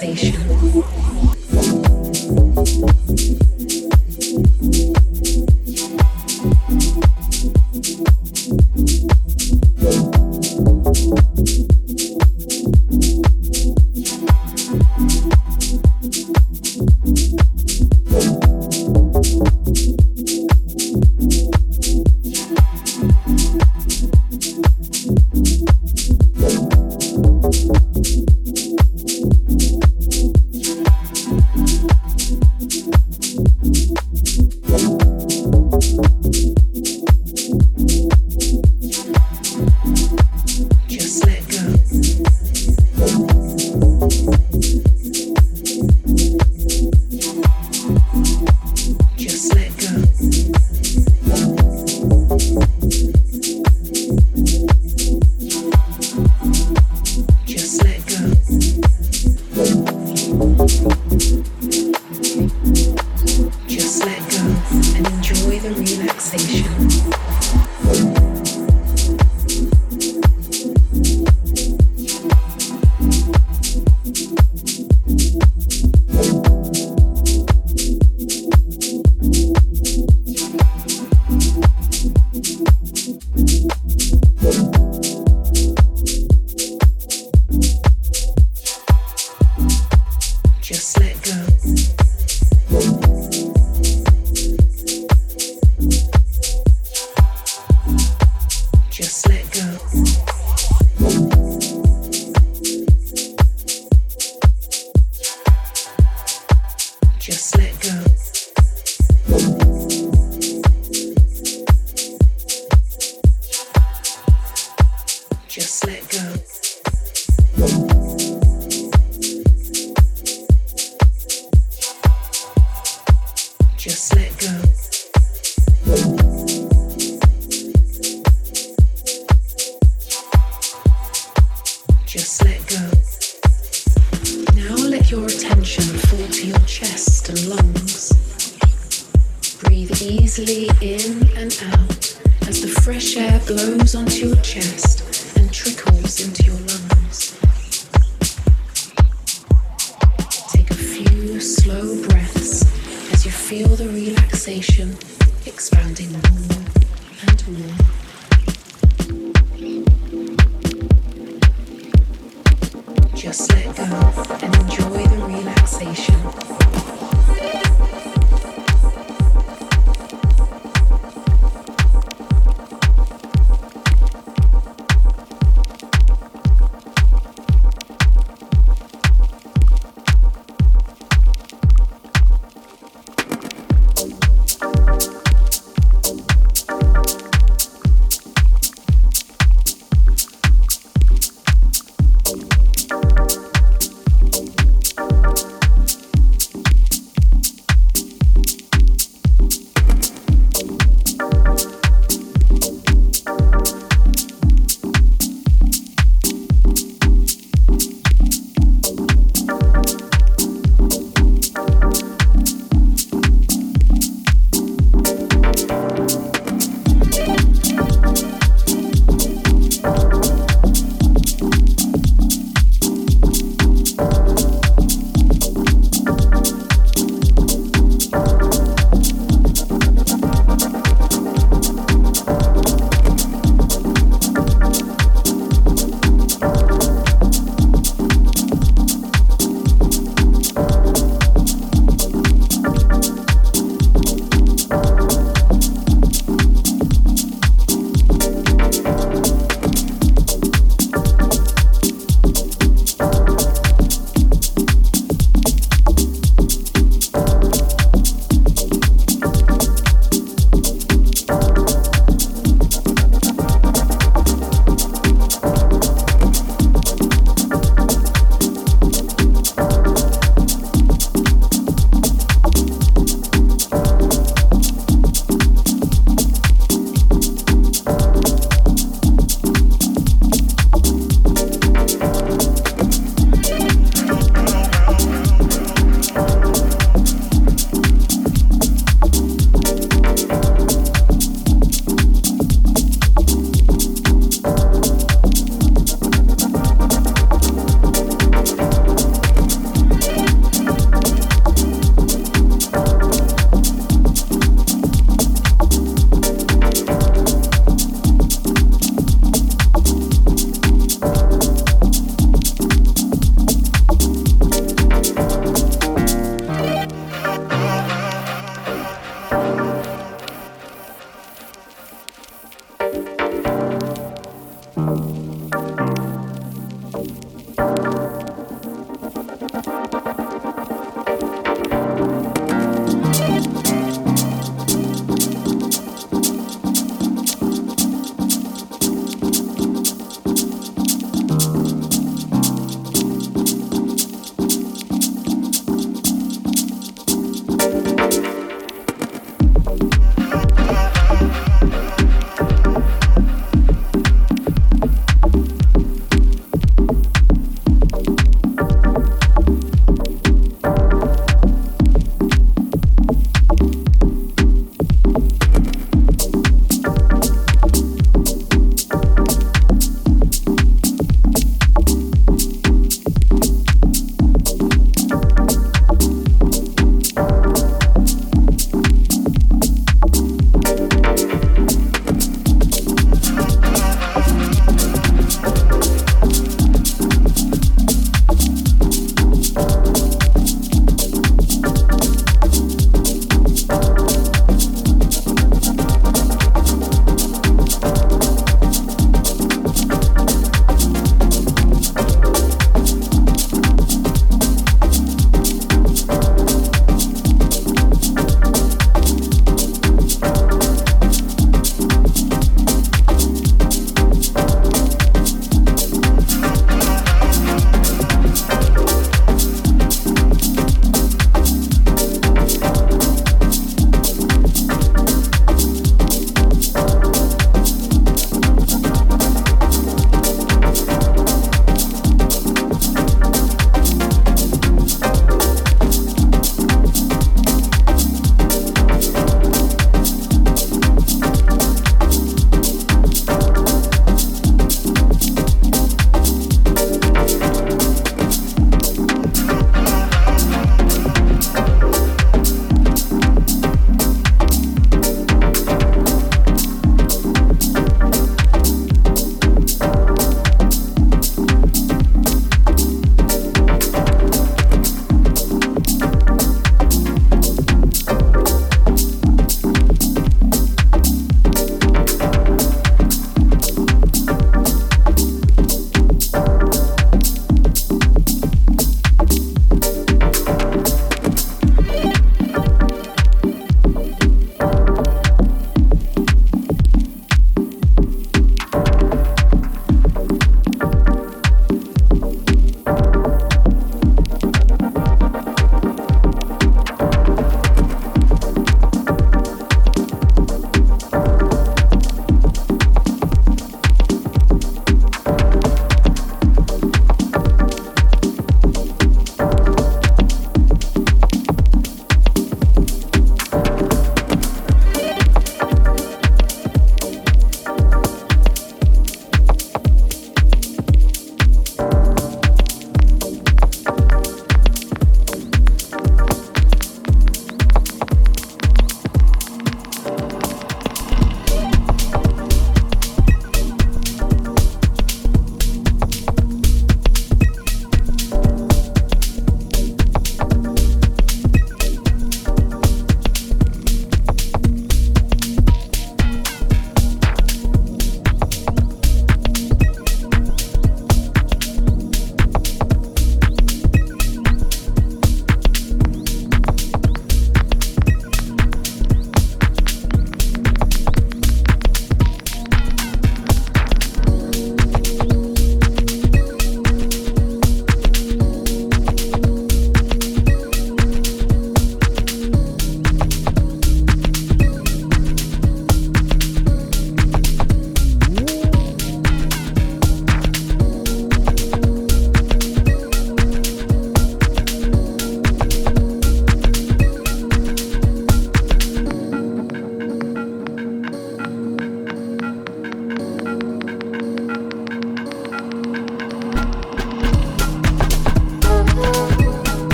Thank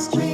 Street.